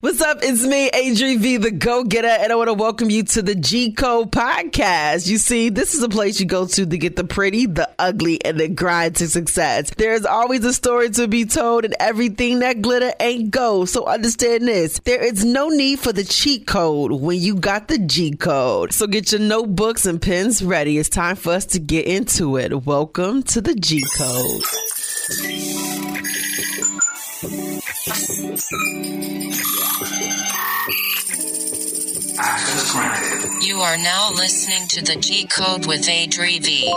What's up? It's me, Adri V, the Go Getter, and I want to welcome you to the G Code podcast. You see, this is a place you go to to get the pretty, the ugly, and the grind to success. There's always a story to be told, and everything that glitter ain't gold. So understand this there is no need for the cheat code when you got the G Code. So get your notebooks and pens ready. It's time for us to get into it. Welcome to the G Code. You are now listening to the G Code with Adri V.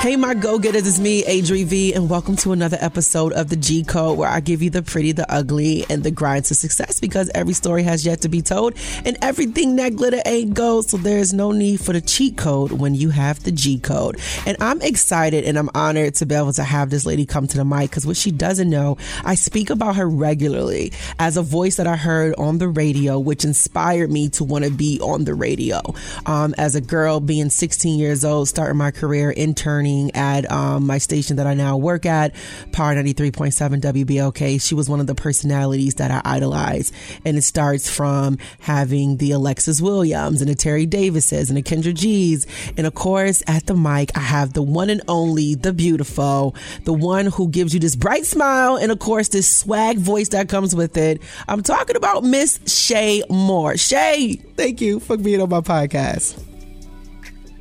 Hey, my go getters, it's me, Adri V, and welcome to another episode of the G Code where I give you the pretty, the ugly, and the grind to success because every story has yet to be told and everything that glitter ain't gold. So there is no need for the cheat code when you have the G Code. And I'm excited and I'm honored to be able to have this lady come to the mic because what she doesn't know, I speak about her regularly as a voice that I heard on the radio, which inspired me to want to be on the radio. Um, as a girl, being 16 years old, starting my career interning at um, my station that I now work at, Power 93.7 WBLK, she was one of the personalities that I idolized. And it starts from having the Alexis Williams and the Terry Davises and the Kendra G's. And of course, at the mic, I have the one and only, the beautiful, the one who gives you this bright smile and of course this swag voice that comes with it. I'm talking about Miss Shay Moore. Shay, thank you for being on my podcast.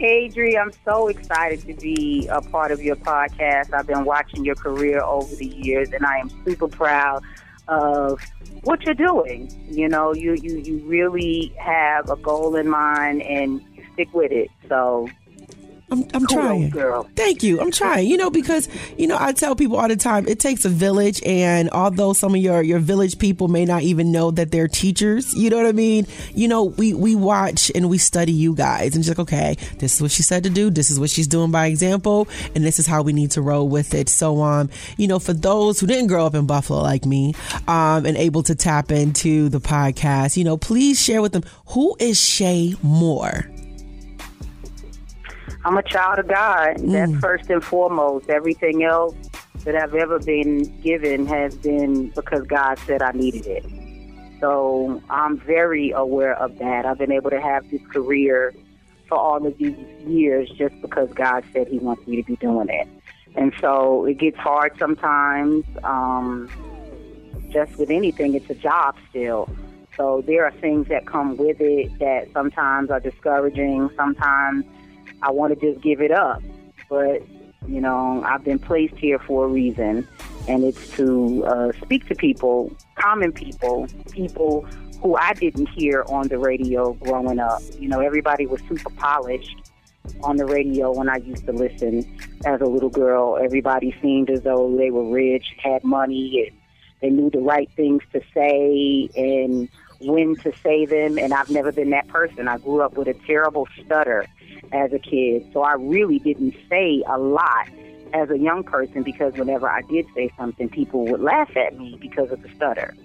Adri, I'm so excited to be a part of your podcast. I've been watching your career over the years, and I am super proud of what you're doing. You know, you you, you really have a goal in mind, and you stick with it. So I'm, I'm trying. girl. Thank you. I'm trying. You know, because you know, I tell people all the time, it takes a village, and although some of your your village people may not even know that they're teachers, you know what I mean. You know, we we watch and we study you guys, and just like, okay, this is what she said to do. This is what she's doing by example, and this is how we need to roll with it. So, um, you know, for those who didn't grow up in Buffalo like me, um, and able to tap into the podcast, you know, please share with them who is Shay Moore. I'm a child of God. That's first and foremost. Everything else that I've ever been given has been because God said I needed it. So I'm very aware of that. I've been able to have this career for all of these years just because God said He wants me to be doing it. And so it gets hard sometimes. Um, just with anything, it's a job still. So there are things that come with it that sometimes are discouraging. Sometimes I want to just give it up. But, you know, I've been placed here for a reason, and it's to uh, speak to people, common people, people who I didn't hear on the radio growing up. You know, everybody was super polished on the radio when I used to listen as a little girl. Everybody seemed as though they were rich, had money, and they knew the right things to say and when to say them. And I've never been that person. I grew up with a terrible stutter as a kid, so I really didn't say a lot as a young person because whenever I did say something, people would laugh at me because of the stutter.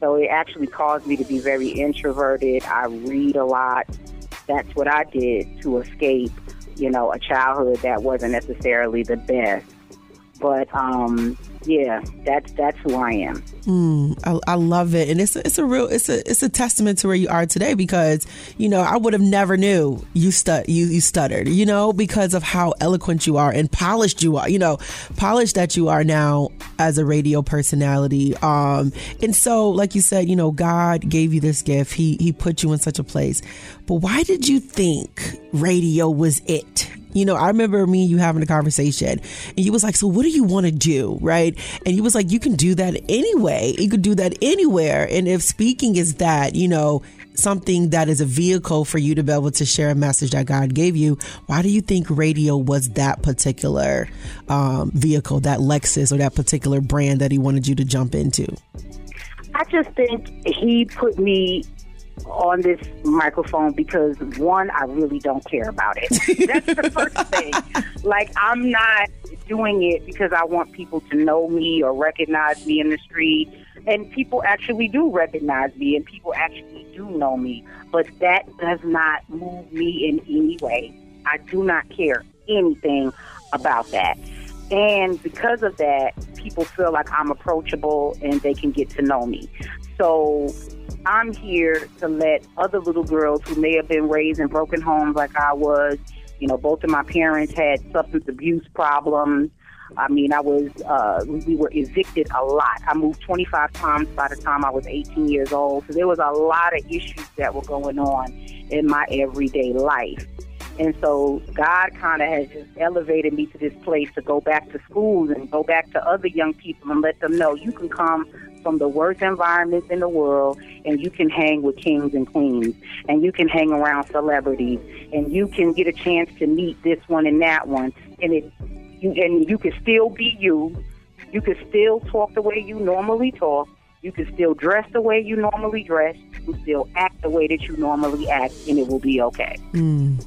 So it actually caused me to be very introverted. I read a lot. That's what I did to escape, you know, a childhood that wasn't necessarily the best. But um, yeah, that's that's who I am. Mm, I, I love it, and it's a, it's a real it's a it's a testament to where you are today because you know I would have never knew you stu- you you stuttered you know because of how eloquent you are and polished you are you know polished that you are now as a radio personality. Um and so like you said you know God gave you this gift. He he put you in such a place. But why did you think radio was it you know, I remember me and you having a conversation, and you was like, "So what do you want to do?" Right? And you was like, "You can do that anyway. You could do that anywhere. And if speaking is that, you know, something that is a vehicle for you to be able to share a message that God gave you, why do you think radio was that particular um, vehicle, that Lexus or that particular brand that He wanted you to jump into?" I just think he put me on this microphone because one, I really don't care about it. That's the first thing. Like I'm not doing it because I want people to know me or recognize me in the street. And people actually do recognize me and people actually do know me. But that does not move me in any way. I do not care anything about that. And because of that, people feel like I'm approachable and they can get to know me. So I'm here to let other little girls who may have been raised in broken homes like I was, you know, both of my parents had substance abuse problems. I mean, I was, uh, we were evicted a lot. I moved 25 times by the time I was 18 years old. So there was a lot of issues that were going on in my everyday life. And so God kind of has just elevated me to this place to go back to schools and go back to other young people and let them know you can come from the worst environments in the world and you can hang with kings and queens and you can hang around celebrities and you can get a chance to meet this one and that one and it you, and you can still be you. You can still talk the way you normally talk. You can still dress the way you normally dress. You can still act the way that you normally act and it will be okay. Mm.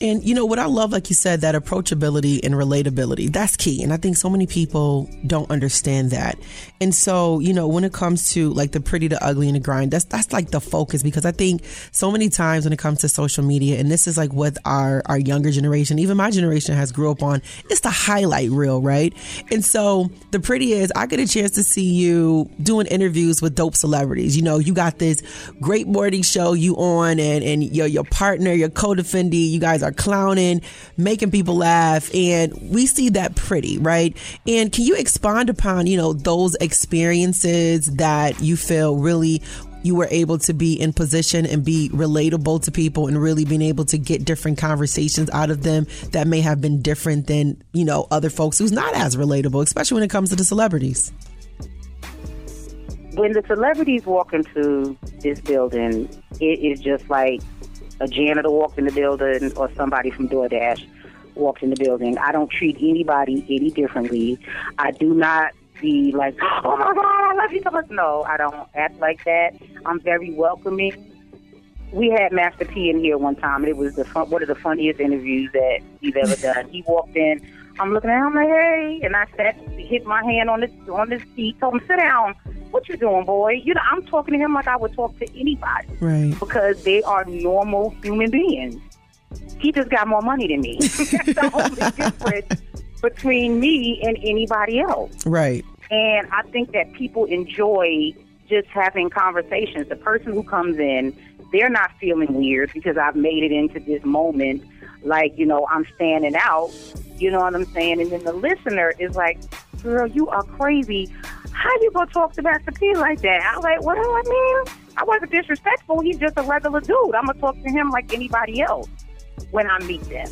And you know what I love, like you said, that approachability and relatability. That's key. And I think so many people don't understand that. And so, you know, when it comes to like the pretty, the ugly, and the grind, that's that's like the focus because I think so many times when it comes to social media, and this is like what our our younger generation, even my generation, has grew up on, it's the highlight reel, right? And so the pretty is I get a chance to see you doing interviews with dope celebrities. You know, you got this great morning show you on, and and your your partner, your co-defendant, you guys are clowning, making people laugh, and we see that pretty, right? And can you expand upon, you know, those experiences that you feel really you were able to be in position and be relatable to people and really being able to get different conversations out of them that may have been different than, you know, other folks who's not as relatable, especially when it comes to the celebrities. When the celebrities walk into this building, it is just like a janitor walked in the building or somebody from DoorDash walked in the building. I don't treat anybody any differently. I do not be like, oh my God, I love you so much. No, I don't act like that. I'm very welcoming. We had Master P in here one time, and it was the fun, one of the funniest interviews that we've ever done. He walked in. I'm looking at him I'm like, hey, and I sat, hit my hand on this on this seat, told him sit down what you doing, boy? You know, I'm talking to him like I would talk to anybody. Right. Because they are normal human beings. He just got more money than me. That's the only difference between me and anybody else. Right. And I think that people enjoy just having conversations. The person who comes in, they're not feeling weird because I've made it into this moment like, you know, I'm standing out. You know what I'm saying? And then the listener is like, girl, you are crazy how you gonna talk to Master P like that? I was like, well, I mean, I wasn't disrespectful. He's just a regular dude. I'm gonna talk to him like anybody else when I meet them.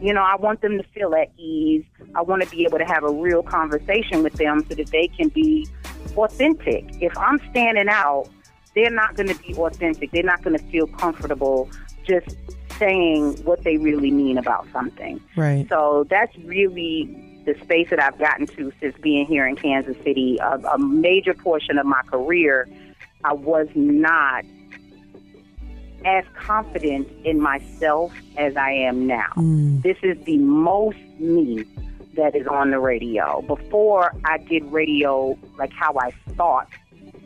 You know, I want them to feel at ease. I want to be able to have a real conversation with them so that they can be authentic. If I'm standing out, they're not going to be authentic. They're not going to feel comfortable just saying what they really mean about something. Right. So that's really the space that I've gotten to since being here in Kansas City, a, a major portion of my career, I was not as confident in myself as I am now. Mm. This is the most me that is on the radio. Before I did radio like how I thought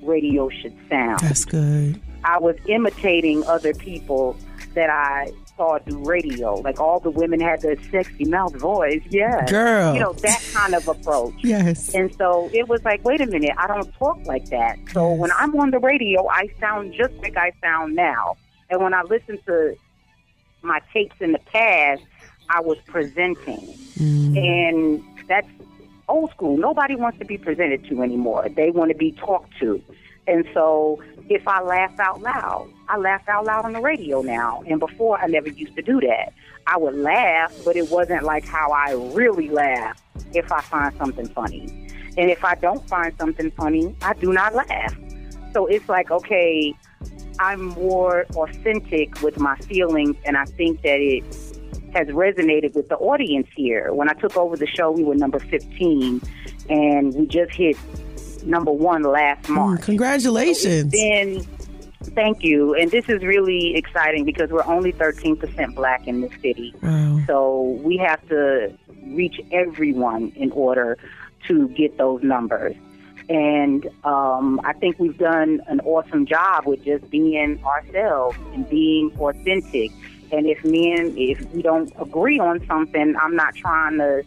radio should sound. That's good. I was imitating other people that I saw it do radio. Like all the women had the sexy mouth voice. Yeah. Girl. You know, that kind of approach. yes. And so it was like, wait a minute, I don't talk like that. So Yes. when I'm on the radio, I sound just like I sound now. And when I listen to my tapes in the past, I was presenting. Mm. And that's old school. Nobody wants to be presented to anymore. They want to be talked to. And so if I laugh out loud, I laugh out loud on the radio now. And before, I never used to do that. I would laugh, but it wasn't like how I really laugh if I find something funny. And if I don't find something funny, I do not laugh. So it's like, okay, I'm more authentic with my feelings, and I think that it has resonated with the audience here. When I took over the show, we were number 15, and we just hit number one last month. Mm, congratulations. Then, thank you. And this is really exciting because we're only 13% black in this city. wow. So we have to reach everyone in order to get those numbers. And um, I think we've done an awesome job with just being ourselves and being authentic. And if men, if we don't agree on something, I'm not trying to,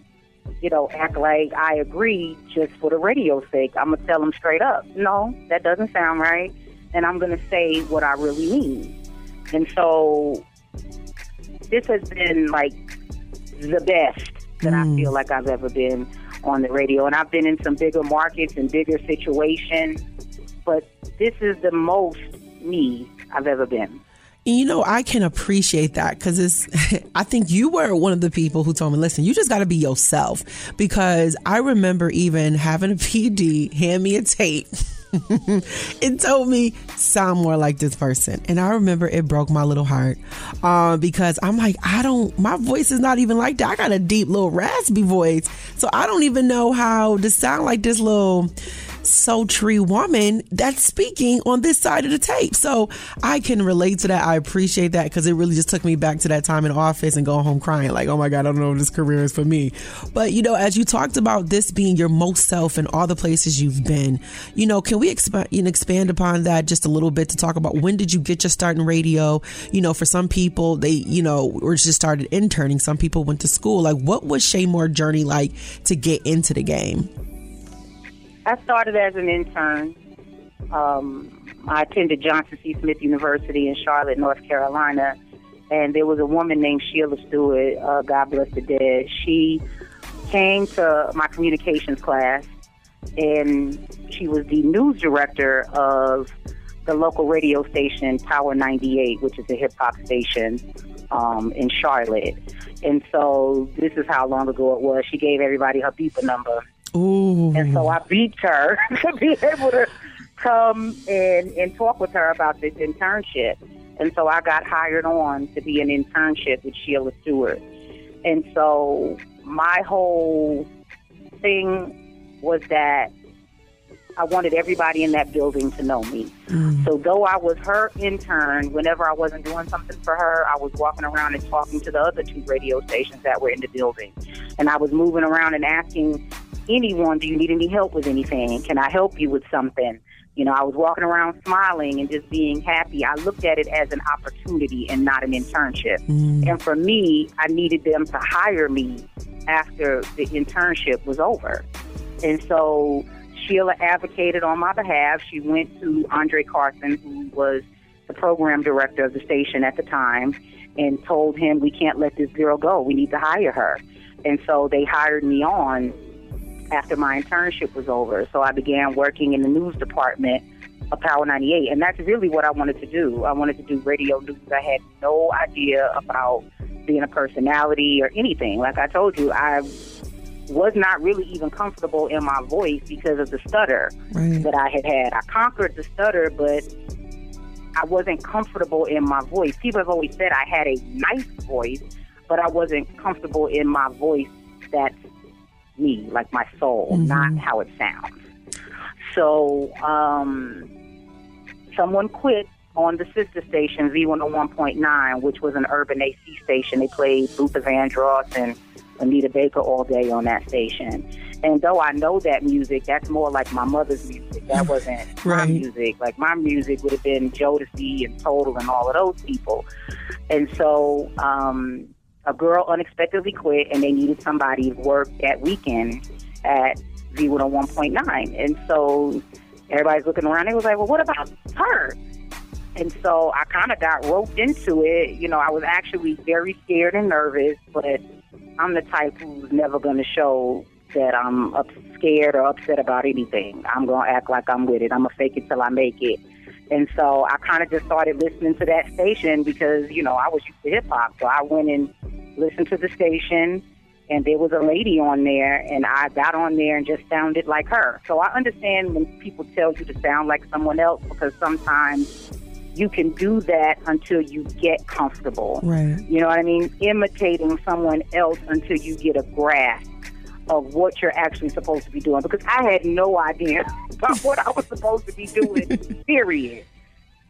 you know, act like I agree just for the radio's sake. I'm gonna tell them straight up, no, that doesn't sound right. And I'm going to say what I really mean. And so this has been like the best that mm. I feel like I've ever been on the radio. And I've been in some bigger markets and bigger situations, but this is the most me I've ever been. You know, I can appreciate that because it's, I think you were one of the people who told me, listen, you just got to be yourself. Because I remember even having a PD hand me a tape. It told me sound more like this person. And i remember it broke my little heart uh, because i'm like i don't my voice is not even like that. I got a deep little raspy voice. So i don't even know how to sound like this little sultry woman that's speaking on this side of the tape. So I can relate to that. I appreciate that because it really just took me back to that time in office and going home crying, like, oh my God, I don't know if this career is for me. But, you know, as you talked about this being your most self in all the places you've been, you know, can we expand, expand upon that just a little bit to talk about when did you get your start in radio? You know, for some people, they, you know, were just started interning. Some people went to school. Like, what was Shay Moore journey like to get into the game? I started as an intern. Um, I attended Johnson C. Smith University in Charlotte, North Carolina, and there was a woman named Sheila Stewart. Uh, God bless the dead. She came to my communications class, and she was the news director of the local radio station Power 98, which is a hip hop station um, in Charlotte. And so this is how long ago it was. She gave everybody her beeper number. Ooh. And so I beat her to be able to come and, and talk with her about this internship. And so I got hired on to be an internship with Sheila Stewart. And so my whole thing was that I wanted everybody in that building to know me. Mm. So though I was her intern, whenever I wasn't doing something for her, I was walking around and talking to the other two radio stations that were in the building. And I was moving around and asking anyone, do you need any help with anything? Can I help you with something? You know, I was walking around smiling and just being happy. I looked at it as an opportunity and not an internship. Mm. And for me, I needed them to hire me after the internship was over. And so Sheila advocated on my behalf. She went to Andre Carson, who was the program director of the station at the time, and told him, We can't let this girl go. We need to hire her. And so they hired me on after my internship was over. So I began working in the news department of Power 98. And that's really what I wanted to do. I wanted to do radio news. I had no idea about being a personality or anything. Like I told you, I was not really even comfortable in my voice because of the stutter right. that I had had. I conquered the stutter, but I wasn't comfortable in my voice. People have always said I had a nice voice, but I wasn't comfortable in my voice that's me, like my soul, mm-hmm. not how it sounds. So, um, someone quit on the sister station, V101.9, which was an urban AC station. They played Luther Vandross and Anita Baker all day on that station. And though I know that music, that's more like my mother's music. That wasn't right. my music. Like my music would have been Jodeci and Total and all of those people. And so um, a girl unexpectedly quit and they needed somebody to work that weekend at V101.9. And so everybody's looking around. They was like, well, what about her? And so I kind of got roped into it. You know, I was actually very scared and nervous, but I'm the type who's never going to show that I'm up, scared or upset about anything. I'm going to act like I'm with it. I'm going to fake it till I make it. And so I kind of just started listening to that station because, you know, I was used to hip hop. So I went and listened to the station, and there was a lady on there, and I got on there and just sounded like her. So I understand when people tell you to sound like someone else because sometimes you can do that until you get comfortable. Right. You know what I mean? Imitating someone else until you get a grasp of what you're actually supposed to be doing because I had no idea about what I was supposed to be doing, period.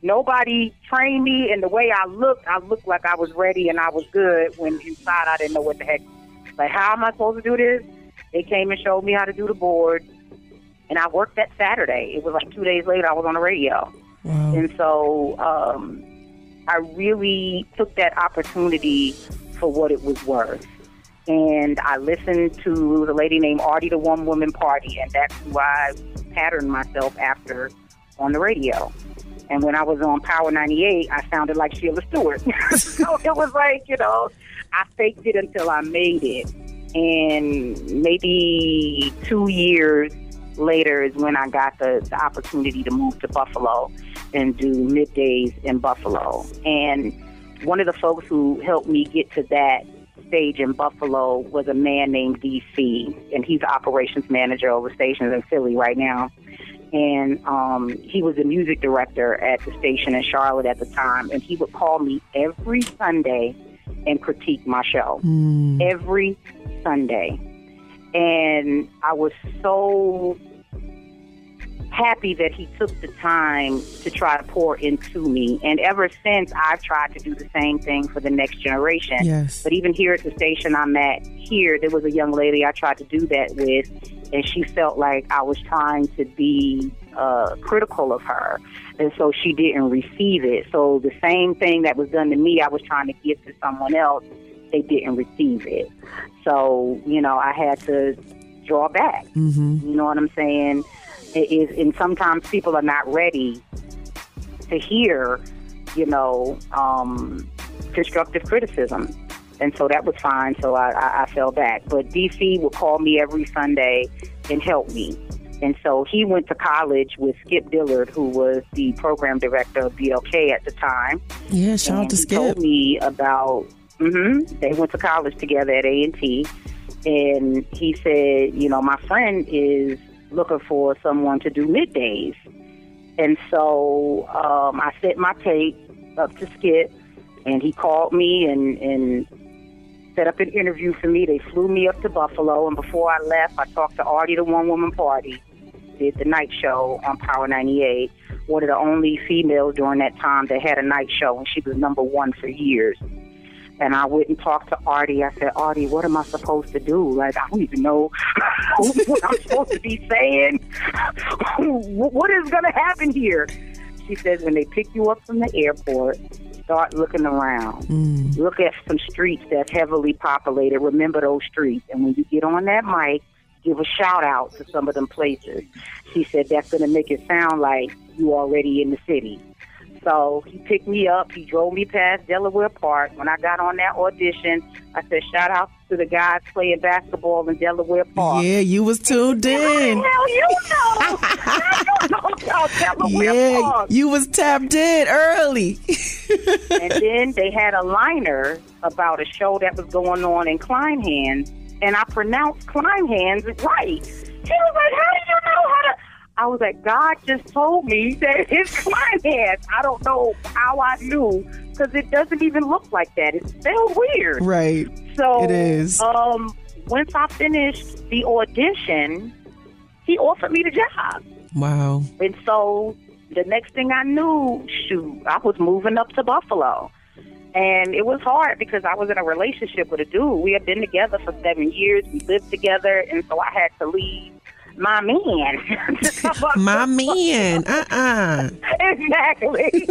Nobody trained me, and the way I looked, I looked like I was ready and I was good when inside I didn't know what the heck. Like, how am I supposed to do this? They came and showed me how to do the board, and I worked that Saturday. It was like two days later, I was on the radio. Wow. And so um, I really took that opportunity for what it was worth and I listened to the lady named Artie, the One Woman Party, and that's who I patterned myself after on the radio. And when I was on Power 98, I sounded like Sheila Stewart. so it was like, you know, I faked it until I made it. And maybe two years later is when I got the, the opportunity to move to Buffalo and do middays in Buffalo. And one of the folks who helped me get to that stage in Buffalo was a man named DC, and he's operations manager over stations in Philly right now. And um, he was the music director at the station in Charlotte at the time, and he would call me every Sunday and critique my show Mm. every Sunday. And I was so happy that he took the time to try to pour into me. And ever since, I've tried to do the same thing for the next generation. Yes. But even here at the station I'm at here, there was a young lady I tried to do that with, and she felt like I was trying to be uh, critical of her. And so she didn't receive it. So the same thing that was done to me, I was trying to give to someone else. They didn't receive it. So, you know, I had to draw back. Mm-hmm. You know what I'm saying? It is, and sometimes people are not ready to hear, you know, um, constructive criticism. And so that was fine. So I, I, I fell back. But DC would call me every Sunday and help me. And so he went to college with Skip Dillard, who was the program director of BLK at the time. Yeah, shout out to Skip. told me about. hmm they went to college together at A and T, and he said, you know, my friend is looking for someone to do middays, and so um, I sent my tape up to Skip, and he called me and and set up an interview for me. They flew me up to Buffalo, and before I left, I talked to Artie, the One Woman Party, did the night show on Power 98. One of the only females during that time that had a night show, and she was number one for years. And I wouldn't talk to Artie. I said, Artie, what am I supposed to do? Like, I don't even know what I'm supposed to be saying. what is going to happen here? She says, when they pick you up from the airport, start looking around. Mm. Look at some streets that's heavily populated. Remember those streets. And when you get on that mic, give a shout out to some of them places. She said, that's going to make it sound like you already in the city. So he picked me up. He drove me past Delaware Park. When I got on that audition, I said, shout out to the guys playing basketball in Delaware Park. Yeah, you was tuned in. Hell, you know. you know about Delaware Yeah, Park. you was tapped in early. and then they had a liner about a show that was going on in Kleinhans, and I pronounced Kleinhans right. She was like, "How do you know how to?" I was like, "God just told me that it's my Kleinhans." I don't know how I knew because it doesn't even look like that. It's spelled weird. right. So It is. Um, once I finished the audition, he offered me the job. Wow. And so the next thing I knew, shoot, I was moving up to Buffalo. And it was hard because I was in a relationship with a dude. We had been together for seven years. We lived together. And so I had to leave my man. to come up My man. Uh-uh. Exactly.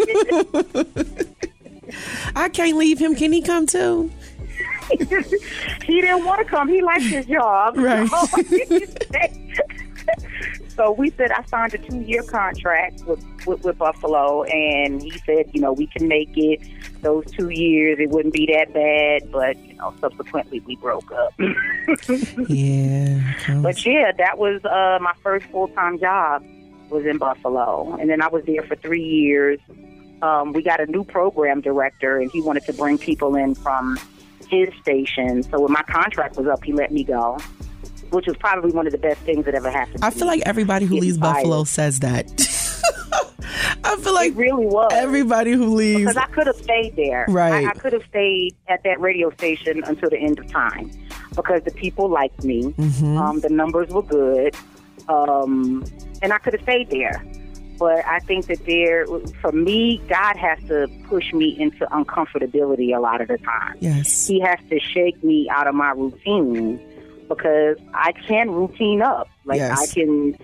I can't leave him. Can he come too? he didn't want to come. He liked his job. Right. so we said I signed a two year contract with, with with Buffalo, and he said, you know, we can make it those two years. It wouldn't be that bad, but you know, subsequently we broke up. Yeah. but yeah, that was uh, my first full time job was in Buffalo, and then I was there for three years. Um, we got a new program director, and he wanted to bring people in from his station. So when my contract was up, he let me go, which was probably one of the best things that ever happened. I feel me. like everybody who Getting leaves Buffalo says that. I feel like it really was. everybody who leaves. because I could have stayed there. Right. I, I could have stayed at that radio station until the end of time because the people liked me. Mhm. Um, the numbers were good, um, and I could have stayed there. But I think that there, for me, God has to push me into uncomfortability a lot of the time. Yes. He has to shake me out of my routine because I can routine up. Like Yes. I can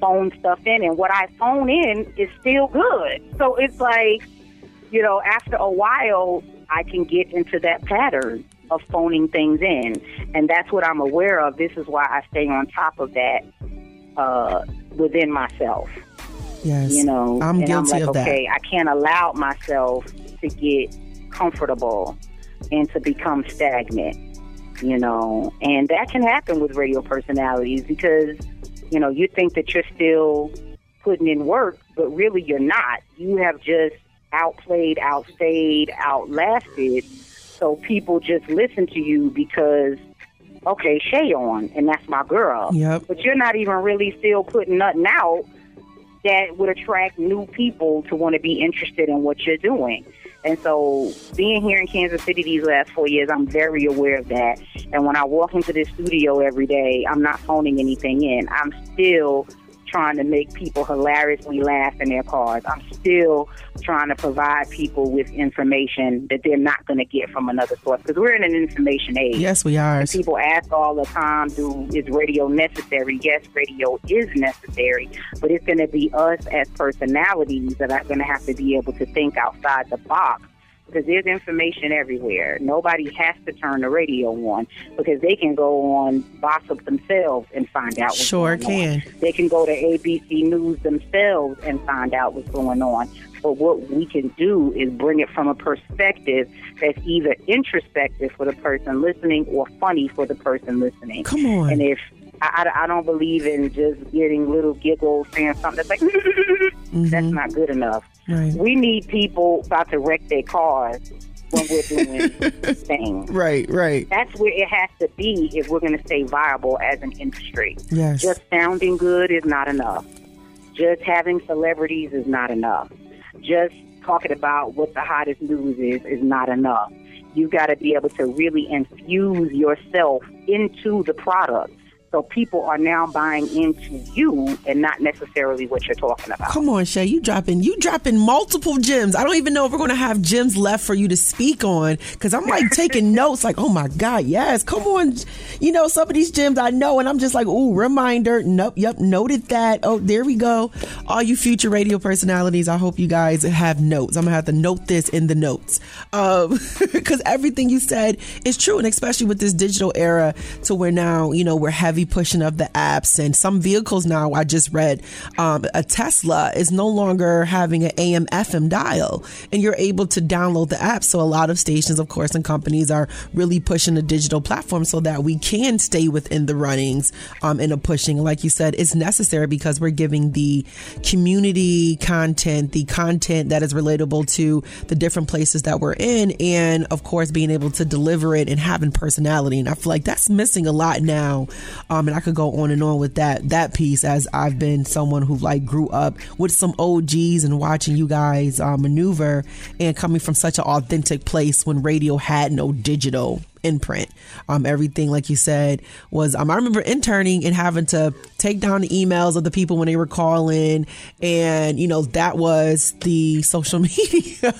phone stuff in, and what I phone in is still good. So it's like, you know, after a while, I can get into that pattern of phoning things in, and that's what I'm aware of. This is why I stay on top of that uh, within myself. Yes. You know, I'm and guilty I'm like, of that. okay, I can't allow myself to get comfortable and to become stagnant. You know, and that can happen with radio personalities because you know you think that you're still putting in work, but really you're not. You have just outplayed, outstayed, outlasted. So people just listen to you because, okay, Shay on, and that's my girl. Yep. But you're not even really still putting nothing out that would attract new people to want to be interested in what you're doing. And so, being here in Kansas City these last four years, I'm very aware of that. And when I walk into this studio every day, I'm not phoning anything in. I'm still trying to make people hilariously laugh in their cars. I'm still trying to provide people with information that they're not going to get from another source because we're in an information age. Yes, we are. And people ask all the time, "Do is radio necessary?" Yes, radio is necessary, but it's going to be us as personalities that are going to have to be able to think outside the box because there's information everywhere. Nobody has to turn the radio on because they can go on Gossip themselves and find out what's Sure going can. on. They can go to ABC News themselves and find out what's going on. But what we can do is bring it from a perspective that's either introspective for the person listening or funny for the person listening. Come on. And if I, I, I don't believe in just getting little giggles saying something that's like, that's mm-hmm. not good enough. Right. We need people about to wreck their cars when we're doing things. Right, right. That's where it has to be if we're going to stay viable as an industry. Yes. Just sounding good is not enough. Just having celebrities is not enough. Just talking about what the hottest news is is not enough. You've got to be able to really infuse yourself into the product. So people are now buying into you and not necessarily what you're talking about. Come on, Shay. You dropping you dropping multiple gems. I don't even know if we're gonna have gems left for you to speak on because I'm like taking notes. Like, oh my god, yes. Come on, you know some of these gems I know, and I'm just like, oh, reminder. Nope, yep, noted that. Oh, there we go. All you future radio personalities, I hope you guys have notes. I'm gonna have to note this in the notes um, because everything you said is true, and especially with this digital era, to where now you know we're heavy pushing of the apps and some vehicles now. I just read um, a Tesla is no longer having an AM FM dial, and you're able to download the app. So a lot of stations, of course, and companies are really pushing a digital platform so that we can stay within the runnings um, a pushing. Like you said, it's necessary because we're giving the community content, the content that is relatable to the different places that we're in, and of course, being able to deliver it and having personality. And I feel like that's missing a lot now. Um, and I could go on and on with that that piece as I've been someone who like grew up with some OGs and watching you guys uh, maneuver and coming from such an authentic place when radio had no digital imprint. Um, everything, like you said, was. Um, I remember interning and having to take down the emails of the people when they were calling, and you know that was the social media.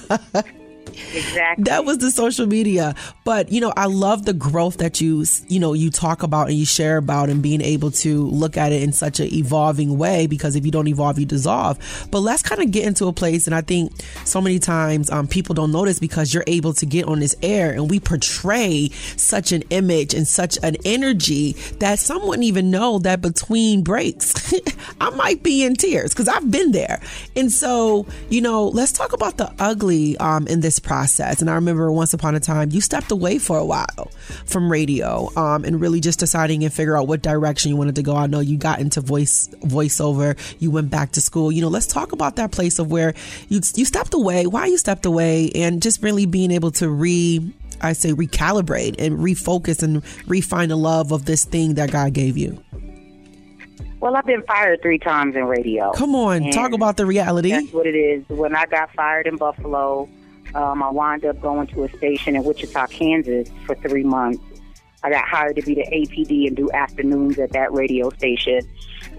Exactly. that was the social media. But you know i love the growth that you you know you talk about and you share about and being able to look at it in such an evolving way because if you don't evolve you dissolve. But let's kind of get into a place and i think so many times um, people don't notice because you're able to get on this air and we portray such an image and such an energy that some wouldn't even know that between breaks i might be in tears because i've been there. And so you know let's talk about the ugly um, in this process. And I remember once upon a time, you stepped away for a while from radio um, and really just deciding and figure out what direction you wanted to go. I know you got into voice voiceover. You went back to school. You know, let's talk about that place of where you you stepped away, why you stepped away, and just really being able to re I say recalibrate and refocus and refine the love of this thing that God gave you. Well, I've been fired three times in radio. Come on, talk about the reality. That's what it is. When I got fired in Buffalo, um, I wound up going to a station in Wichita, Kansas for three months. I got hired to be the APD and do afternoons at that radio station.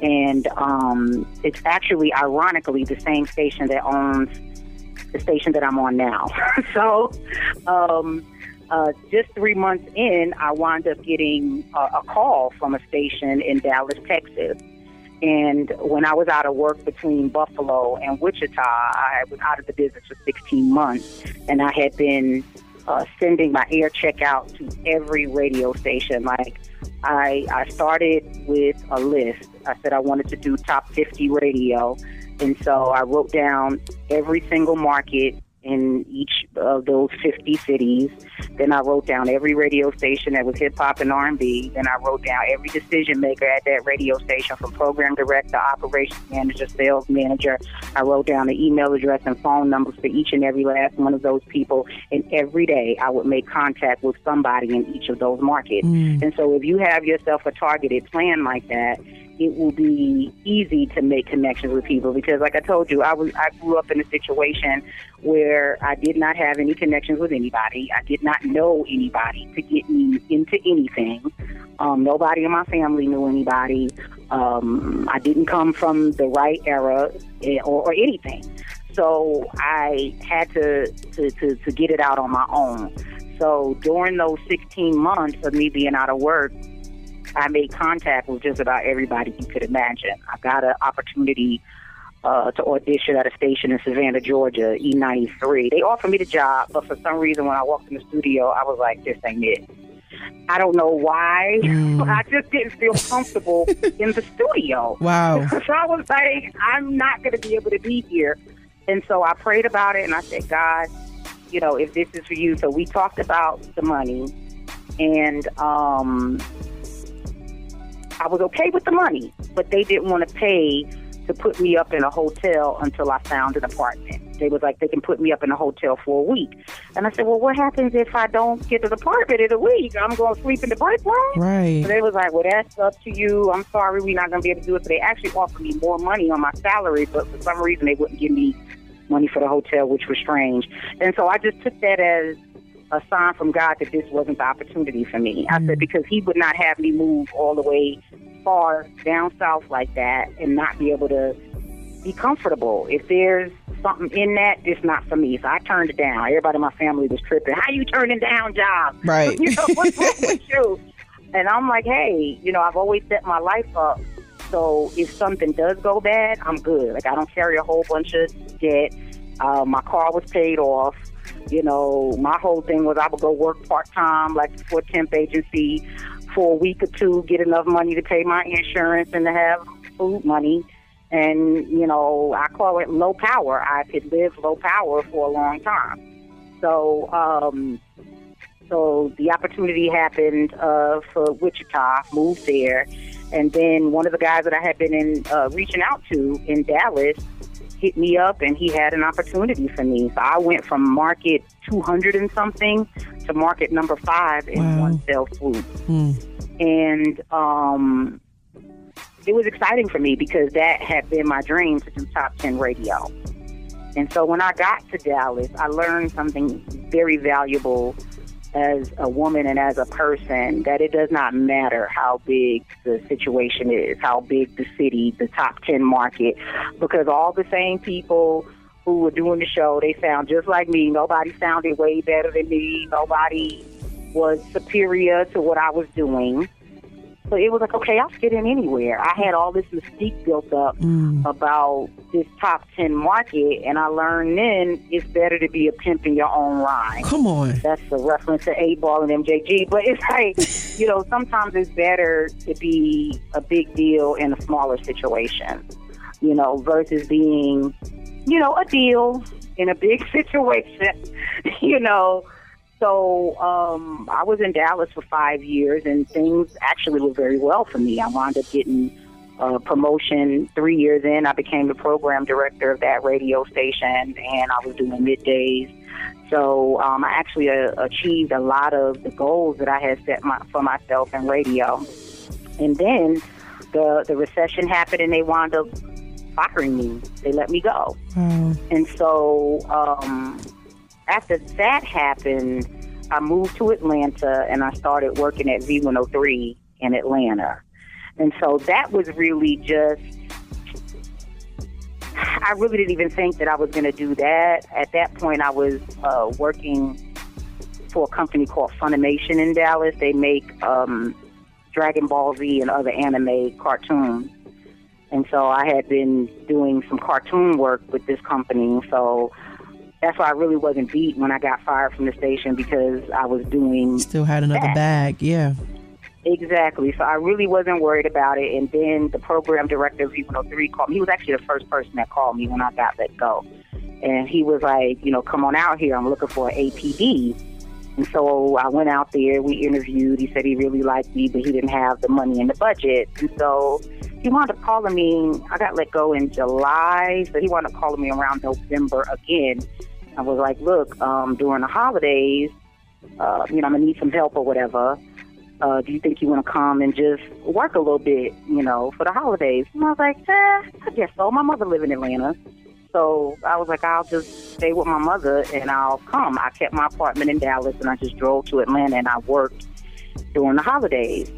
And um, it's actually, ironically, the same station that owns the station that I'm on now. so, um, uh, just three months in, I wound up getting a, a call from a station in Dallas, Texas. And when I was out of work between Buffalo and Wichita, I was out of the business for 16 months, and I had been uh, sending my air check out to every radio station. Like I, I started with a list. I said I wanted to do top 50 radio, And so I wrote down every single market in each of those 50 cities. Then I wrote down every radio station that was hip hop and R&B. Then I wrote down every decision maker at that radio station, from program director, operations manager, sales manager. I wrote down the email address and phone numbers for each and every last one of those people. And every day I would make contact with somebody in each of those markets. Mm. And so if you have yourself a targeted plan like that, it will be easy to make connections with people because like I told you, I was I grew up in a situation where I did not have any connections with anybody. I did not know anybody to get me into anything. Um, nobody in my family knew anybody. Um, I didn't come from the right era eh, or, or anything. So I had to, to, to, to get it out on my own. So during those 16 months of me being out of work, I made contact with just about everybody you could imagine. I got an opportunity uh, to audition at a station in Savannah, Georgia, E93. They offered me the job, but for some reason, when I walked in the studio, I was like, this ain't it. I don't know why. Mm. I just didn't feel comfortable in the studio. Wow. so I was like, I'm not going to be able to be here. And so I prayed about it and I said, God, you know, if this is for you. So we talked about the money and um, I was okay with the money, but they didn't want to pay to put me up in a hotel until I found an apartment. They was like, they can put me up in a hotel for a week. And I said, well, what happens if I don't get an apartment in a week? I'm going to sleep in the break room? Right. So they was like, well, that's up to you. I'm sorry, we're not going to be able to do it. So they actually offered me more money on my salary, but for some reason they wouldn't give me money for the hotel, which was strange. And so I just took that as a sign from God that this wasn't the opportunity for me. I said, mm. because He would not have me move all the way far down south like that and not be able to be comfortable. If there's something in that, it's not for me. So I turned it down. Everybody in my family was tripping. How you turning down jobs? Right. you know, what's wrong with you? And I'm like, hey, you know, I've always set my life up. So if something does go bad, I'm good. Like I don't carry a whole bunch of debt. Uh, my car was paid off. You know, my whole thing was I would go work part time, like for temp agency, for a week or two, get enough money to pay my insurance and to have food money. And you know, I call it low power. I could live low power for a long time. So, um, so the opportunity happened uh, for Wichita. Moved there, and then one of the guys that I had been in uh, reaching out to in Dallas hit me up, and he had an opportunity for me. So I went from market 200 and something to market number five in Wow. one fell swoop Hmm. and um, it was exciting for me because that had been my dream to do top 10 radio. And so when I got to Dallas, I learned something very valuable as a woman and as a person that it does not matter how big the situation is, how big the city, the top 10 market, because all the same people who were doing the show, they sound just like me. Nobody sounded way better than me. Nobody was superior to what I was doing. So it was like, okay, I'll fit in anywhere. I had all this mystique built up Mm. about this top 10 market, and I learned then it's better to be a pimp in your own line. Come on. That's a reference to 8 Ball and MJG. But it's like, you know, sometimes it's better to be a big deal in a smaller situation, you know, versus being, you know, a deal in a big situation, you know. So um, I was in Dallas for five years, and things actually were very well for me. I wound up getting a promotion three years in. I became the program director of that radio station, and I was doing middays. So um, I actually uh, achieved a lot of the goals that I had set my, for myself in radio. And then the the recession happened, and they wound up firing me. They let me go. Wow. And so um, after that happened, I moved to Atlanta and I started working at V103 in Atlanta. And so that was really just, I really didn't even think that I was going to do that. At that point, I was uh, working for a company called Funimation in Dallas. They make um, Dragon Ball Z and other anime cartoons. And so I had been doing some cartoon work with this company. So that's why I really wasn't beat when I got fired from the station because I was doing Still had another That. bag. Yeah. Exactly. So I really wasn't worried about it. And then the program director of V103 called me. He was actually the first person that called me when I got let go. And he was like, you know, come on out here. I'm looking for an APD. And so I went out there. We interviewed. He said he really liked me, but he didn't have the money in the budget. And so he wound up calling me. I got let go in July, so he wound up calling me around November again. I was like, look, um, during the holidays, uh, you know, I'm gonna need some help or whatever. Uh, do you think you want to come and just work a little bit, you know, for the holidays? And I was like, eh, I guess so. My mother lives in Atlanta. So I was like, I'll just stay with my mother and I'll come. I kept my apartment in Dallas and I just drove to Atlanta and I worked during the holidays.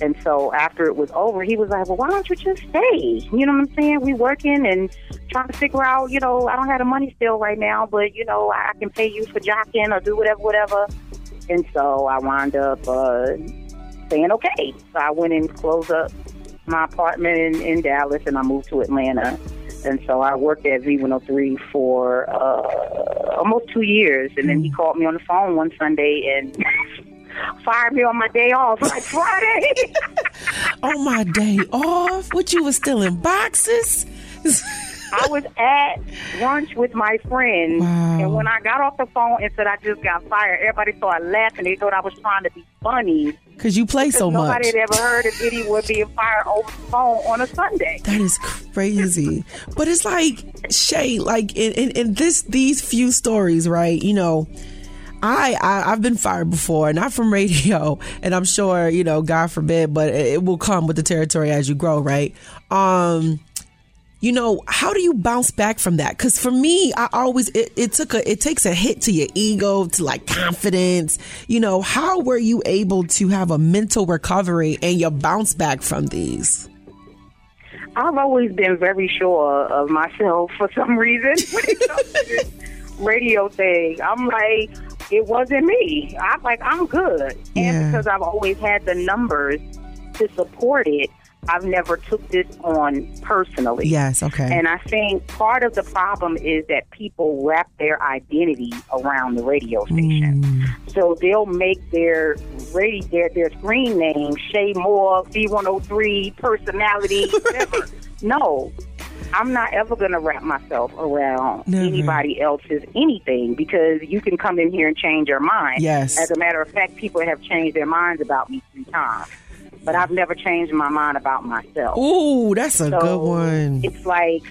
And so after it was over, he was like, Well, why don't you just stay? You know what I'm saying? We working and trying to figure out, you know, I don't have the money still right now, but you know, I can pay you for jocking or do whatever, whatever. And so I wound up uh saying okay. So I went and closed up my apartment in, in Dallas and I moved to Atlanta. And so I worked at V103 for uh, almost two years. And then he called me on the phone one Sunday and fired me on my day off, like Friday. on my day off? What you was in boxes? I was at lunch with my friends, Wow. and when I got off the phone and said I just got fired, everybody started laughing. They thought I was trying to be funny. Cause you play so much. Nobody had ever heard of anyone being fired over the phone on a Sunday. That is crazy. but it's like Shay, like in, in, in this these few stories, right? You know, I, I I've been fired before, not from radio, and I'm sure you know, God forbid, but it, will come with the territory as you grow, right? Um, you know, how do you bounce back from that? Because for me, I always it, it took a it takes a hit to your ego, to like confidence. You know, how were you able to have a mental recovery and your bounce back from these? I've always been very sure of myself for some reason radio thing. I'm like, it wasn't me. I'm like, I'm good. Yeah. And because I've always had the numbers to support it, I've never took this on personally. Yes, okay. And I think part of the problem is that people wrap their identity around the radio station. Mm. So they'll make their radio, their, their screen name Shay Moore, V103, personality, whatever. no, I'm not ever going to wrap myself around Never. anybody else's anything because you can come in here and change your mind. Yes. As a matter of fact, people have changed their minds about me three times. But I've never changed my mind about myself. Ooh, that's a So good one. It's like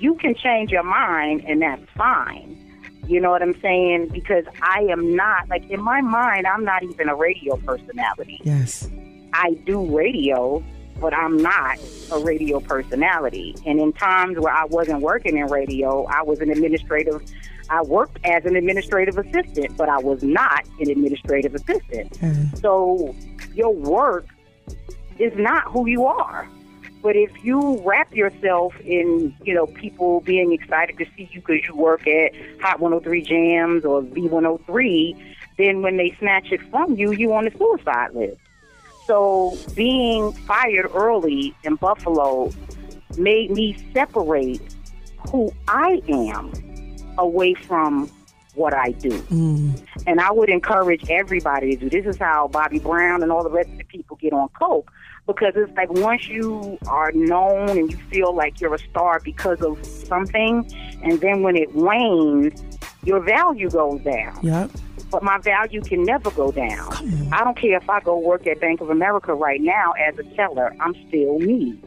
you can change your mind and that's fine. You know what I'm saying? Because I am not like in my mind I'm not even a radio personality. Yes. I do radio, but I'm not a radio personality. And in times where I wasn't working in radio, I was an administrative I worked as an administrative assistant, but I was not an administrative assistant. Okay. So your work is not who you are. But if you wrap yourself in, you know, people being excited to see you because you work at Hot 103 Jamz or V103, then when they snatch it from you, you on the suicide list. So being fired early in Buffalo made me separate who I am away from what I do. Mm. And I would encourage everybody to do this is how Bobby Brown and all the rest of the people get on coke because it's like once you are known and you feel like you're a star because of something and then when it wanes your value goes down Yep. But my value can never go down. I don't care if I go work at Bank of America right now as a teller, I'm still me.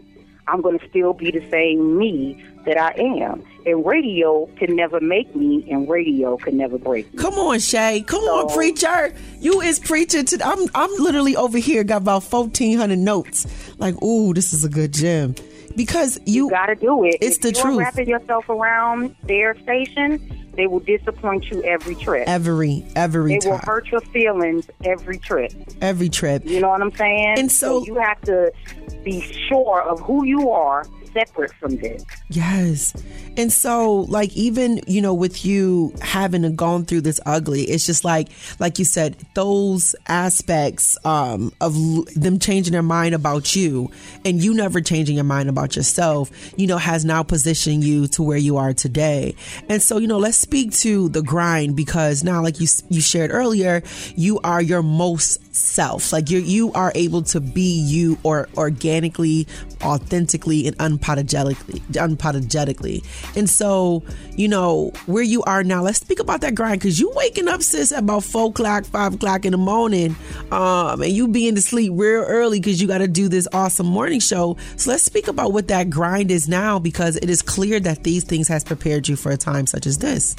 I'm going to still be the same me that I am. And radio can never make me, and radio can never break me. Come on, Shay. Come on, preacher. You is preacher to I'm I'm literally over here got about fourteen hundred notes. Like, ooh, this is a good gym. Because you, You got to do it. It's if the you're truth. wrapping yourself around their station, they will disappoint you every trip. every every they will hurt your feelings every trip. Every trip. You know what I'm saying? And so- you have to be sure of who you are separate from this. Yes. And so, like, even, you know, with you having gone through this ugly, it's just like, like you said, those aspects um, of l- them changing their mind about you and you never changing your mind about yourself, you know, has now positioned you to where you are today. And so, you know, let's speak to the grind because now, like you, you shared earlier, you are your most self. Like you you are able to be you or organically, authentically, and unapologetically unapologetically. And so, you know, where you are now, let's speak about that grind because you waking up sis at about four o'clock, five o'clock in the morning, um, and you being to sleep real early because you got to do this awesome morning show. So let's speak about what that grind is now because it is clear that these things has prepared you for a time such as this.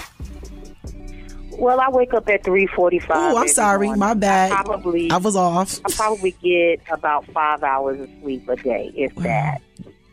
Well, I wake up at three forty-five. Oh, I'm sorry, morning. my bad. I probably I was off. I probably get about five hours of sleep a day, if that.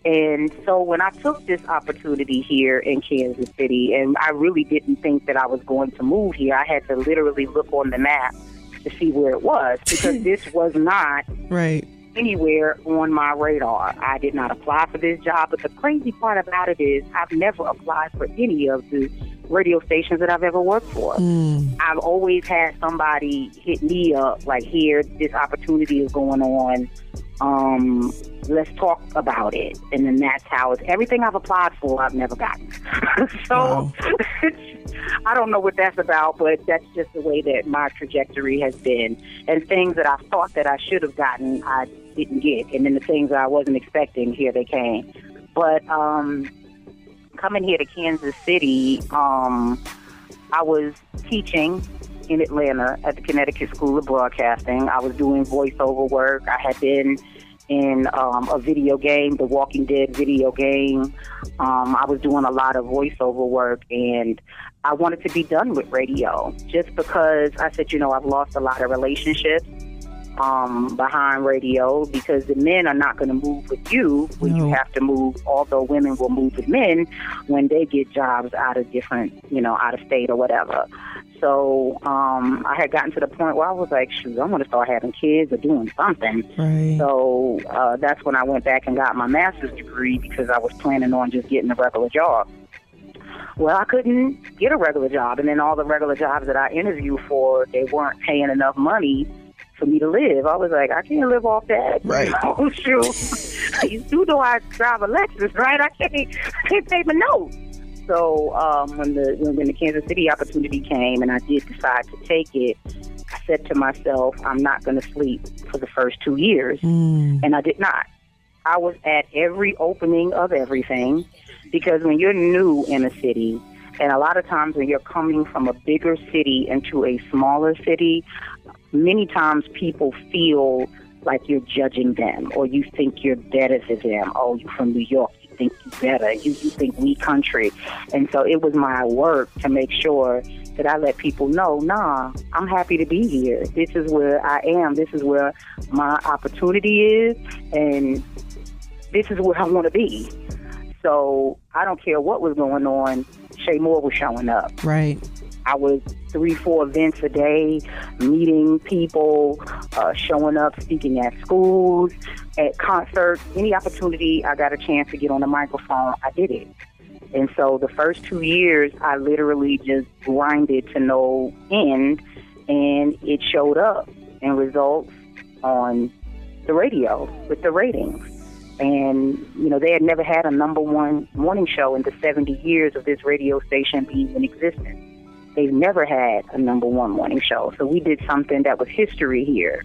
And so when I took this opportunity here in Kansas City, and I really didn't think that I was going to move here, I had to literally look on the map to see where it was because this was not right anywhere on my radar. I did not apply for this job, but the crazy part about it is I've never applied for any of the radio stations that I've ever worked for. Mm. I've always had somebody hit me up like, "Here, this opportunity is going on. Um, let's talk about it." And then that's how it's everything I've applied for. I've never gotten. so Wow. I don't know what that's about, but that's just the way that my trajectory has been. And things that I thought that I should have gotten, I didn't get. And then the things that I wasn't expecting, here they came. But um, coming here to Kansas City, um, I was teaching in Atlanta at the Connecticut School of Broadcasting. I was doing voiceover work. I had been in um, a video game, the Walking Dead video game. Um, I was doing a lot of voiceover work, and I wanted to be done with radio just because I said, you know, I've lost a lot of relationships um, behind radio because the men are not going to move with you when No. you have to move. Although women will move with men when they get jobs out of different, you know, out of state or whatever. So um, I had gotten to the point where I was like, shoot, I'm going to start having kids or doing something. right So uh, that's when I went back and got my master's degree because I was planning on just getting a regular job. Well, I couldn't get a regular job, and then all the regular jobs that I interviewed for, they weren't paying enough money for me to live. I was like, I can't live off that. Right. Oh shoot! you do know I drive a Lexus, right? I can't, I can't pay my notes. So um, when the when, when the Kansas City opportunity came, and I did decide to take it, I said to myself, I'm not going to sleep for the first two years, Mm. and I did not. I was at every opening of everything because when you're new in a city, and a lot of times when you're coming from a bigger city into a smaller city, many times people feel like you're judging them or you think you're better than them. Oh, you're from New York, think you're better, you, you think we country. And so it was my work to make sure that I let people know, nah, I'm happy to be here. This is where I am. This is where my opportunity is. And this is where I want to be. So I don't care what was going on. Shay Moore was showing up. right I was three, four events a day, meeting people, uh, showing up, speaking at schools, at concerts. Any opportunity I got a chance to get on the microphone, I did it. And so the first two years, I literally just grinded to no end, and it showed up in results on the radio with the ratings. And, you know, they had never had a number one morning show in the 70 years of this radio station being in existence. They've never had a number one morning show. So we did something that was history here.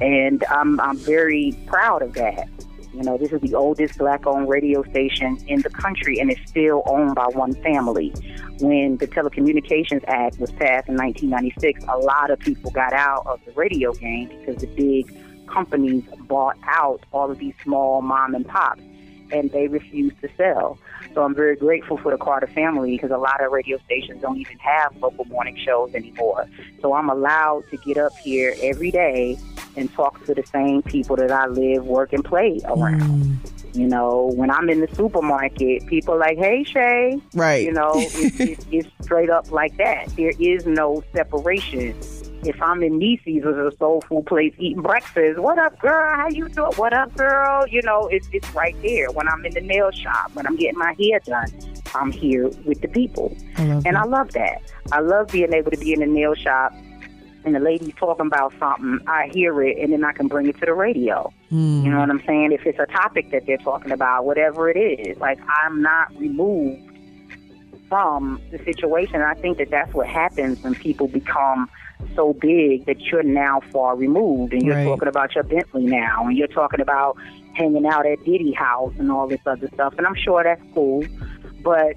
And I'm, I'm very proud of that. You know, this is the oldest black owned radio station in the country, and it's still owned by one family. When the Telecommunications Act was passed in 1996, a lot of people got out of the radio game because the big companies bought out all of these small mom and pops, and they refused to sell. So I'm very grateful for the Carter family because a lot of radio stations don't even have local morning shows anymore. So I'm allowed to get up here every day and talk to the same people that I live, work, and play around. Mm. You know, when I'm in the supermarket, people are like, "Hey, Shay," right you know, it's, it's, it's straight up like that. There is no separation if I'm in Niecie's or a soul food place eating breakfast, what up, girl? How you doing? What up, girl? You know, it's it's right there. When I'm in the nail shop, when I'm getting my hair done, I'm here with the people, I and that. I love that. I love being able to be in the nail shop. And the lady's talking about something, I hear it, and then I can bring it to the radio. Mm. You know what I'm saying? If it's a topic that they're talking about, whatever it is, like I'm not removed from the situation. I think that that's what happens when people become so big that you're now far removed, and you're Right. talking about your Bentley now, and you're talking about hanging out at Diddy House and all this other stuff. And I'm sure that's cool, but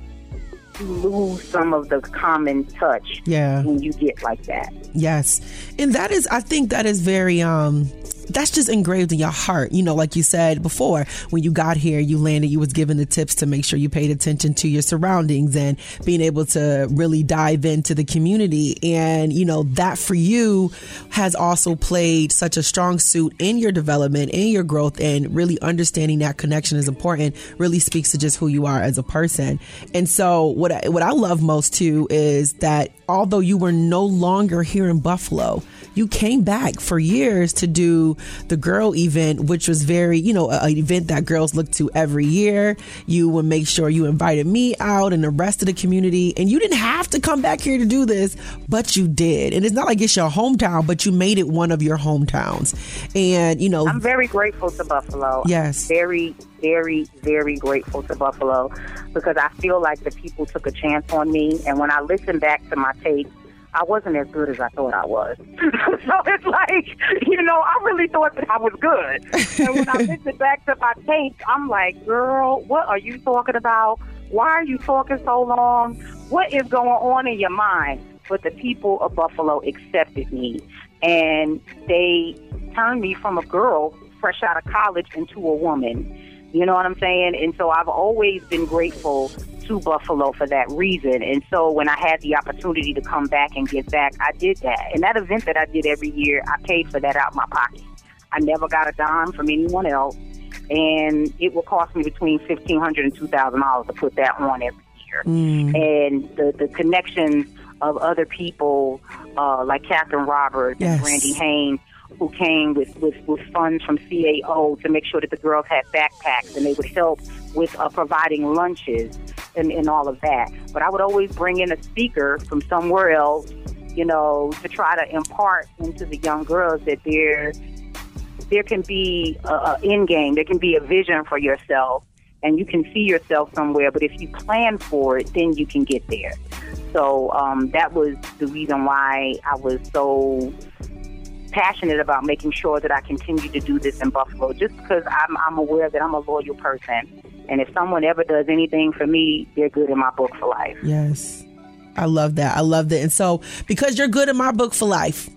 you lose some of the common touch Yeah. when you get like that. Yes. And that is I think that is very um that's just engraved in your heart. You know, like you said before, when you got here, you landed, you was given the tips to make sure you paid attention to your surroundings and being able to really dive into the community. And, you know, that for you has also played such a strong suit in your development, in your growth, and really understanding that connection is important really speaks to just who you are as a person. And so what I, what I love most too is that although you were no longer here in Buffalo, you came back for years to do the girl event, which was very, you know, an event that girls look to every year. You would make sure you invited me out and the rest of the community. And you didn't have to come back here to do this, but you did. And it's not like it's your hometown, but you made it one of your hometowns. And, you know, I'm very grateful to Buffalo. Yes. Very, very, very grateful to Buffalo because I feel like the people took a chance on me. And when I listen back to my tapes, I wasn't as good as I thought I was. so it's like, you know, I really thought that I was good. And when I listen back to my tapes, I'm like, girl, what are you talking about? Why are you talking so long? What is going on in your mind? But the people of Buffalo accepted me and they turned me from a girl fresh out of college into a woman. You know what I'm saying? And so I've always been grateful to Buffalo for that reason. And so when I had the opportunity to come back and give back, I did that. And that event that I did every year, I paid for that out of my pocket. I never got a dime from anyone else. And it will cost me between fifteen hundred and two thousand dollars to put that on every year. And the, the connections of other people uh, like Catherine Roberts Yes. and Brandy Haynes who came with, with, with funds from CAO to make sure that the girls had backpacks and they would help with uh, providing lunches and, and all of that. But I would always bring in a speaker from somewhere else, you know, to try to impart into the young girls that there there can be a, a end game, there can be a vision for yourself, and you can see yourself somewhere. But if you plan for it, then you can get there. So um, that was the reason why I was so passionate about making sure that I continue to do this in Buffalo, just because I'm, I'm aware that I'm a loyal person. And if someone ever does anything for me, they're good in my book for life. Yes. I love that. I love that. And so because you're good in my book for life,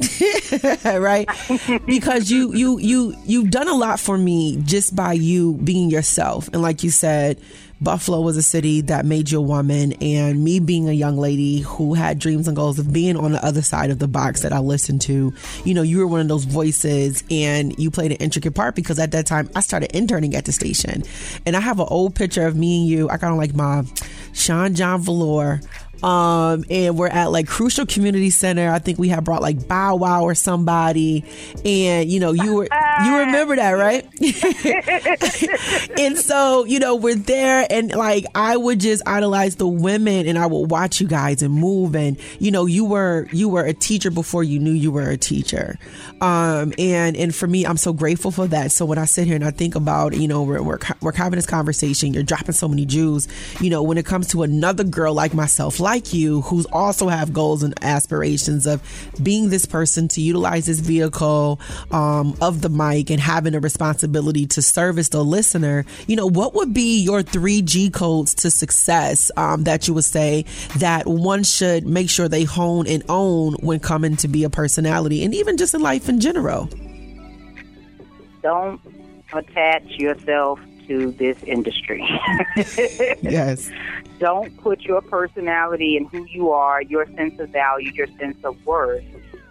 right? because you you you you've done a lot for me just by you being yourself. And like you said, Buffalo was a city that made you a woman and me being a young lady who had dreams and goals of being on the other side of the box that I listened to. You know, you were one of those voices and you played an intricate part because at that time I started interning at the station. And I have an old picture of me and you. I kind of like my Sean John Velour um, and we're at like Crucial Community Center. I think we had brought like Bow Wow or somebody, and you know you were you remember that, right? and so you know we're there, and like I would just idolize the women, and I would watch you guys and move, and you know you were you were a teacher before you knew you were a teacher, um, and and for me, I'm so grateful for that. So when I sit here and I think about you know we're we're, we're having this conversation, you're dropping so many Jews, you know when it comes to another girl like myself, like you, who's also have goals and aspirations of being this person to utilize this vehicle um, of the mic and having a responsibility to service the listener, you know, what would be your three G codes to success um, that you would say that one should make sure they hone and own when coming to be a personality and even just in life in general? Don't attach yourself to this industry. Yes. Don't put your personality and who you are, your sense of value, your sense of worth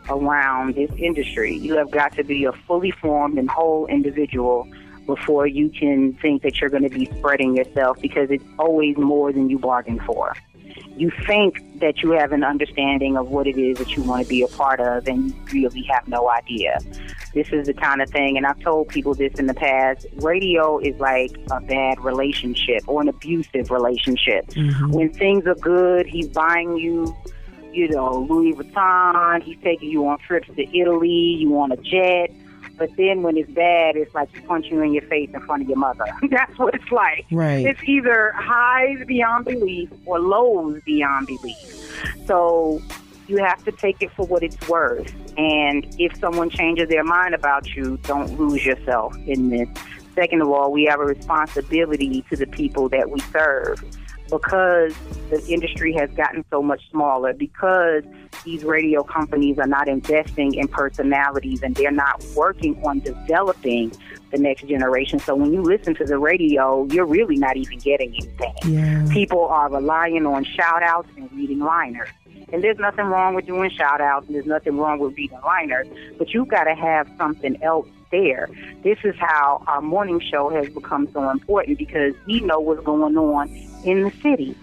around this industry. You have got to be a fully formed and whole individual before you can think that you're going to be spreading yourself because it's always more than you bargained for. you think that you have an understanding of what it is that you want to be a part of, and you really have no idea. This is the kind of thing, and I've told people this in the past radio is like a bad relationship or an abusive relationship. Mm-hmm. When things are good, he's buying you you know, Louis Vuitton. He's taking you on trips to Italy. You on a jet. But then when it's bad, it's like punching you in your face in front of your mother. That's what it's like. Right. It's either highs beyond belief or lows beyond belief. So you have to take it for what it's worth. And if someone changes their mind about you, don't lose yourself in this. Second of all, we have a responsibility to the people that we serve because the industry has gotten so much smaller, because these radio companies are not investing in personalities and they're not working on developing the next generation. So when you listen to the radio, you're really not even getting anything. Yeah. People are relying on shout outs and reading liners. And there's nothing wrong with doing shout outs and there's nothing wrong with reading liners, but you've got to have something else there. This is how our morning show has become so important because we know what's going on in the city.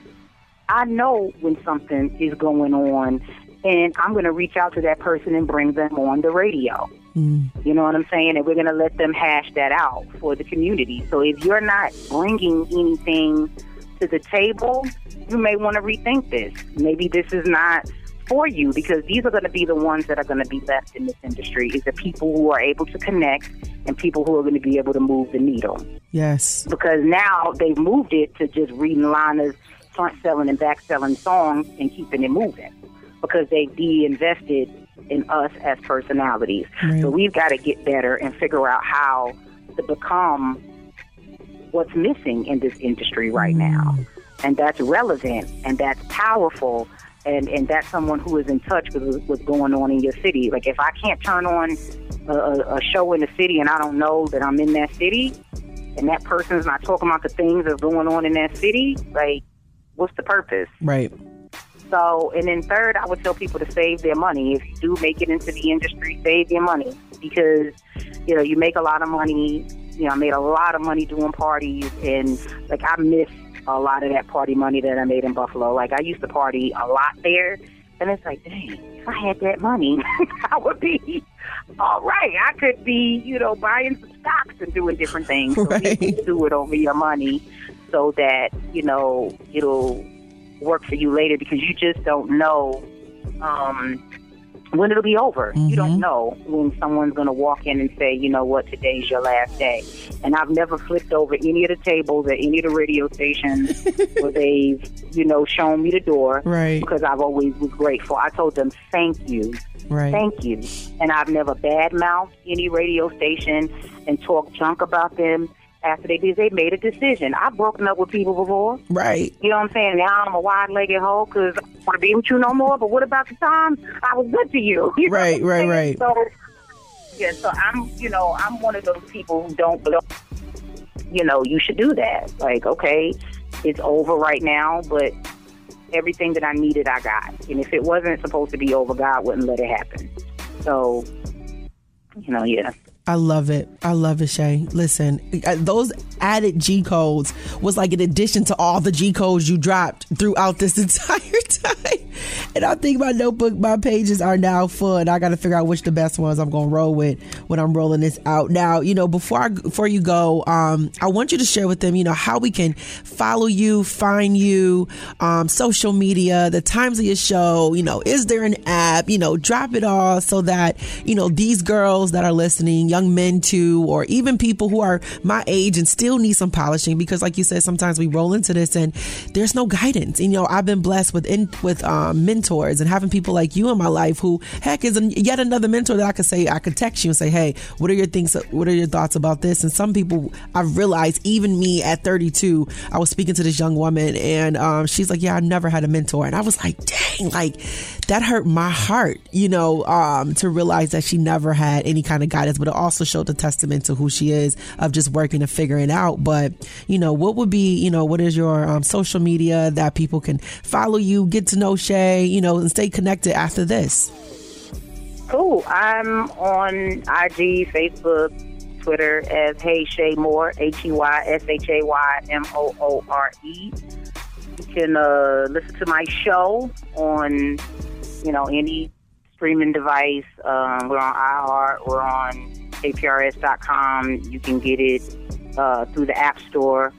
I know when something is going on, and I'm going to reach out to that person and bring them on the radio. Mm. You know what I'm saying? And we're going to let them hash that out for the community. So if you're not bringing anything to the table, you may want to rethink this. Maybe this is not for you because these are going to be the ones that are going to be left in this industry is the people who are able to connect and people who are going to be able to move the needle. Yes. Because now they've moved it to just reading liners, front selling and back selling songs and keeping it moving because they de-invested in us as personalities. Right. So we've got to get better and figure out how to become what's missing in this industry right mm. now. And that's relevant and that's powerful and and that's someone who is in touch with what's going on in your city. Like if I can't turn on a, a show in the city and I don't know that I'm in that city, and that person's not talking about the things that's going on in that city, like what's the purpose? Right. So, and then third, I would tell people to save their money. If you do make it into the industry, save your money because you know you make a lot of money. You know, I made a lot of money doing parties, and like I miss a lot of that party money that I made in Buffalo. Like I used to party a lot there, and it's like, dang, if I had that money, I would be all right. I could be, you know, buying some stocks and doing different things. So right. do it over your money, so that you know it'll work for you later because you just don't know. Um, when it'll be over. Mm-hmm. You don't mm-hmm. know when someone's going to walk in and say, you know what, today's your last day. And I've never flipped over any of the tables at any of the radio stations where they've, you know, shown me the door. Right. Because I've always was grateful. I told them, thank you. Right. Thank you. And I've never badmouthed any radio station and talked junk about them after they did, they made a decision. I've broken up with people before. Right. You know what I'm saying? Now I'm a wide-legged hoe because I want to be with you no more. But what about the time I was good to you? you right, right, right. So, yeah, so I'm, you know, I'm one of those people who don't believe, you know, you should do that. Like, okay, it's over right now, but everything that I needed, I got. And if it wasn't supposed to be over, God wouldn't let it happen. So, you know, yeah. I love it. I love it, Shay. Listen, those added G codes was like an addition to all the G codes you dropped throughout this entire time. And I think my notebook, my pages are now full, and I got to figure out which the best ones I'm going to roll with when I'm rolling this out. Now, you know, before I, before you go, um, I want you to share with them, you know, how we can follow you, find you, um, social media, the times of your show. You know, is there an app? You know, drop it all so that you know these girls that are listening, young men too, or even people who are my age and still need some polishing, because like you said, sometimes we roll into this and there's no guidance. And, you know, I've been blessed with in, with um, mentors and having people like you in my life who, heck, is yet another mentor that I could say, I could text you and say, hey, what are your things, what are your thoughts about this? And some people, I've realized, even me at 32, I was speaking to this young woman and um, she's like, yeah, I've never had a mentor. And I was like, dang, like that hurt my heart, you know, um, to realize that she never had any kind of guidance, but it also showed the testament to who she is of just working and figuring out. But, you know, what would be, you know, what is your um, social media that people can follow you, get to know Shay, you know, and stay connected after this? Cool. I'm on IG, Facebook, Twitter as Hey Shay Moore, H E Y S H A Y M O O R E. You can uh, listen to my show on, you know, any streaming device. Um, we're on iHeart. We're on kprs.com. You can get it uh, through the App Store.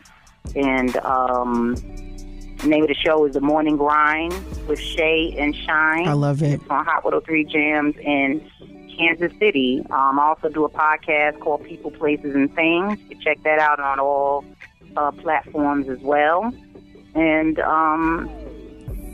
And um, the name of the show is The Morning Grind with Shay and Shine. I love it. It's on Hot 103 Jamz in Kansas City. Um, I also do a podcast called People, Places, and Things. You can check that out on all uh, platforms as well. And um,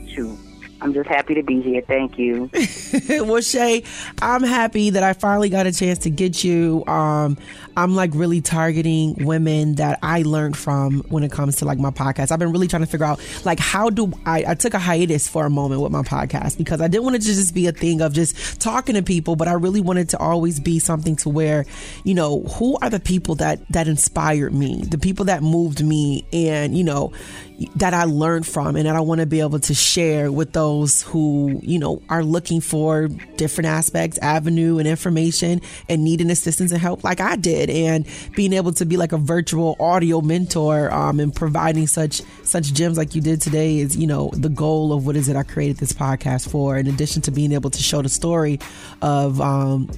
shoot, I'm just happy to be here. Thank you. well, Shay, I'm happy that I finally got a chance to get you. Um, I'm like really targeting women that I learned from when it comes to like my podcast. I've been really trying to figure out like how do I, I took a hiatus for a moment with my podcast because I didn't want it to just be a thing of just talking to people, but I really wanted to always be something to where, you know, who are the people that, that inspired me, the people that moved me and, you know, that I learned from and that I want to be able to share with those who, you know, are looking for different aspects, avenue and information and needing assistance and help like I did. And being able to be like a virtual audio mentor um, and providing such such gems like you did today is, you know, the goal of what is it I created this podcast for. In addition to being able to show the story of um,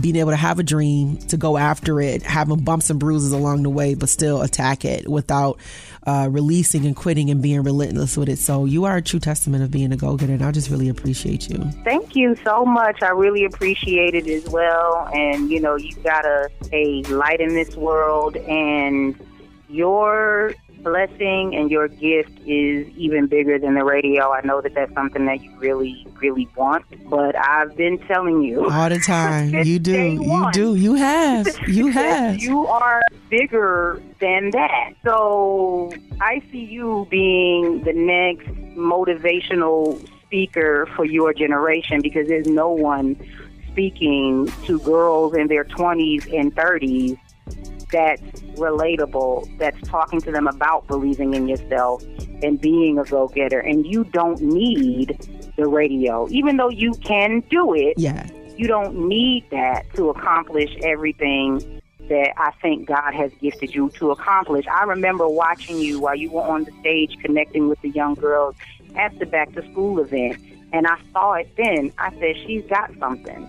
being able to have a dream, to go after it, having bumps and bruises along the way, but still attack it without uh, releasing and quitting and being relentless with it. So you are a true testament of being a go getter, and I just really appreciate you. Thank you so much. I really appreciate it as well. And you know, you got a a light in this world, and your blessing and your gift is even bigger than the radio. I know that that's something that you really, really want, but I've been telling you all the time. you do, you do, you have, you have. you are bigger than that. So I see you being the next motivational speaker for your generation because there's no one speaking to girls in their 20s and 30s that's relatable, that's talking to them about believing in yourself and being a go getter. And you don't need the radio, even though you can do it. Yeah. You don't need that to accomplish everything that I think God has gifted you to accomplish. I remember watching you while you were on the stage connecting with the young girls at the back to school event. And I saw it then. I said, she's got something.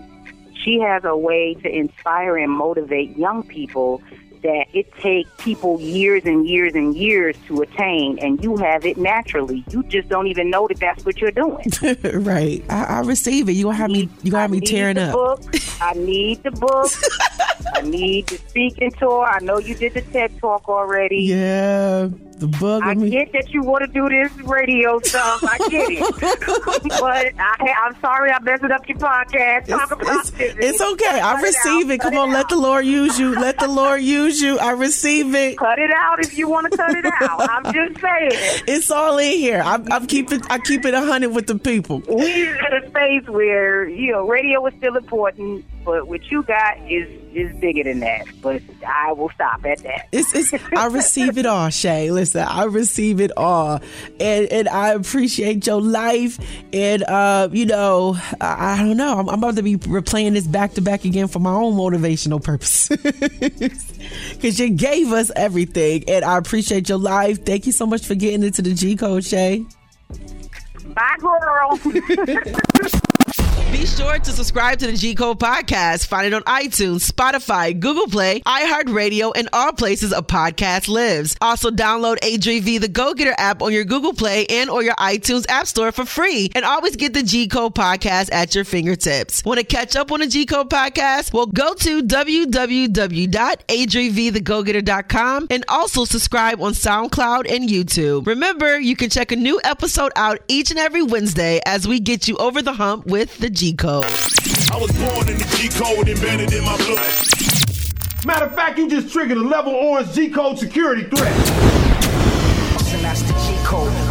She has a way to inspire and motivate young people that it takes people years and years and years to attain, and you have it naturally. You just don't even know that that's what you're doing. right. I, I, receive it. You gonna have me. You gonna have me tearing up. Book. I need the book. I need the speaking tour. I know you did the TED talk already. Yeah the bug. I me. get that you want to do this radio stuff. I get it, but I, am sorry I messed up your podcast. Talk it's, about it's, it's okay. I receive it. it. Come on, let the Lord use you. Let the Lord use you. I receive it. Cut it out if you want to cut it out. I'm just saying. It's all in here. I'm, I'm keeping. I keep it a hundred with the people. We're in a space where you know radio is still important but what you got is is bigger than that. But I will stop at that. It's, it's I receive it all, Shay. Listen, I receive it all, and and I appreciate your life. And uh, you know, I, I don't know. I'm, I'm, about to be replaying this back to back again for my own motivational purpose. Because you gave us everything, and I appreciate your life. Thank you so much for getting into the G code, Shay. Bye, girl. Be sure to subscribe to the G Code podcast. Find it on iTunes, Spotify, Google Play, iHeartRadio, and all places a podcast lives. Also, download ADV the Go Getter app on your Google Play and or your iTunes App Store for free. And always get the G Code podcast at your fingertips. Want to catch up on the G Code podcast? Well, go to www.advthegogetter.com and also subscribe on SoundCloud and YouTube. Remember, you can check a new episode out each and every Wednesday as we get you over the hump with the G code. I was born in the G code embedded in my blood. Matter of fact, you just triggered a level orange G code security threat. And that's the G code, the G code.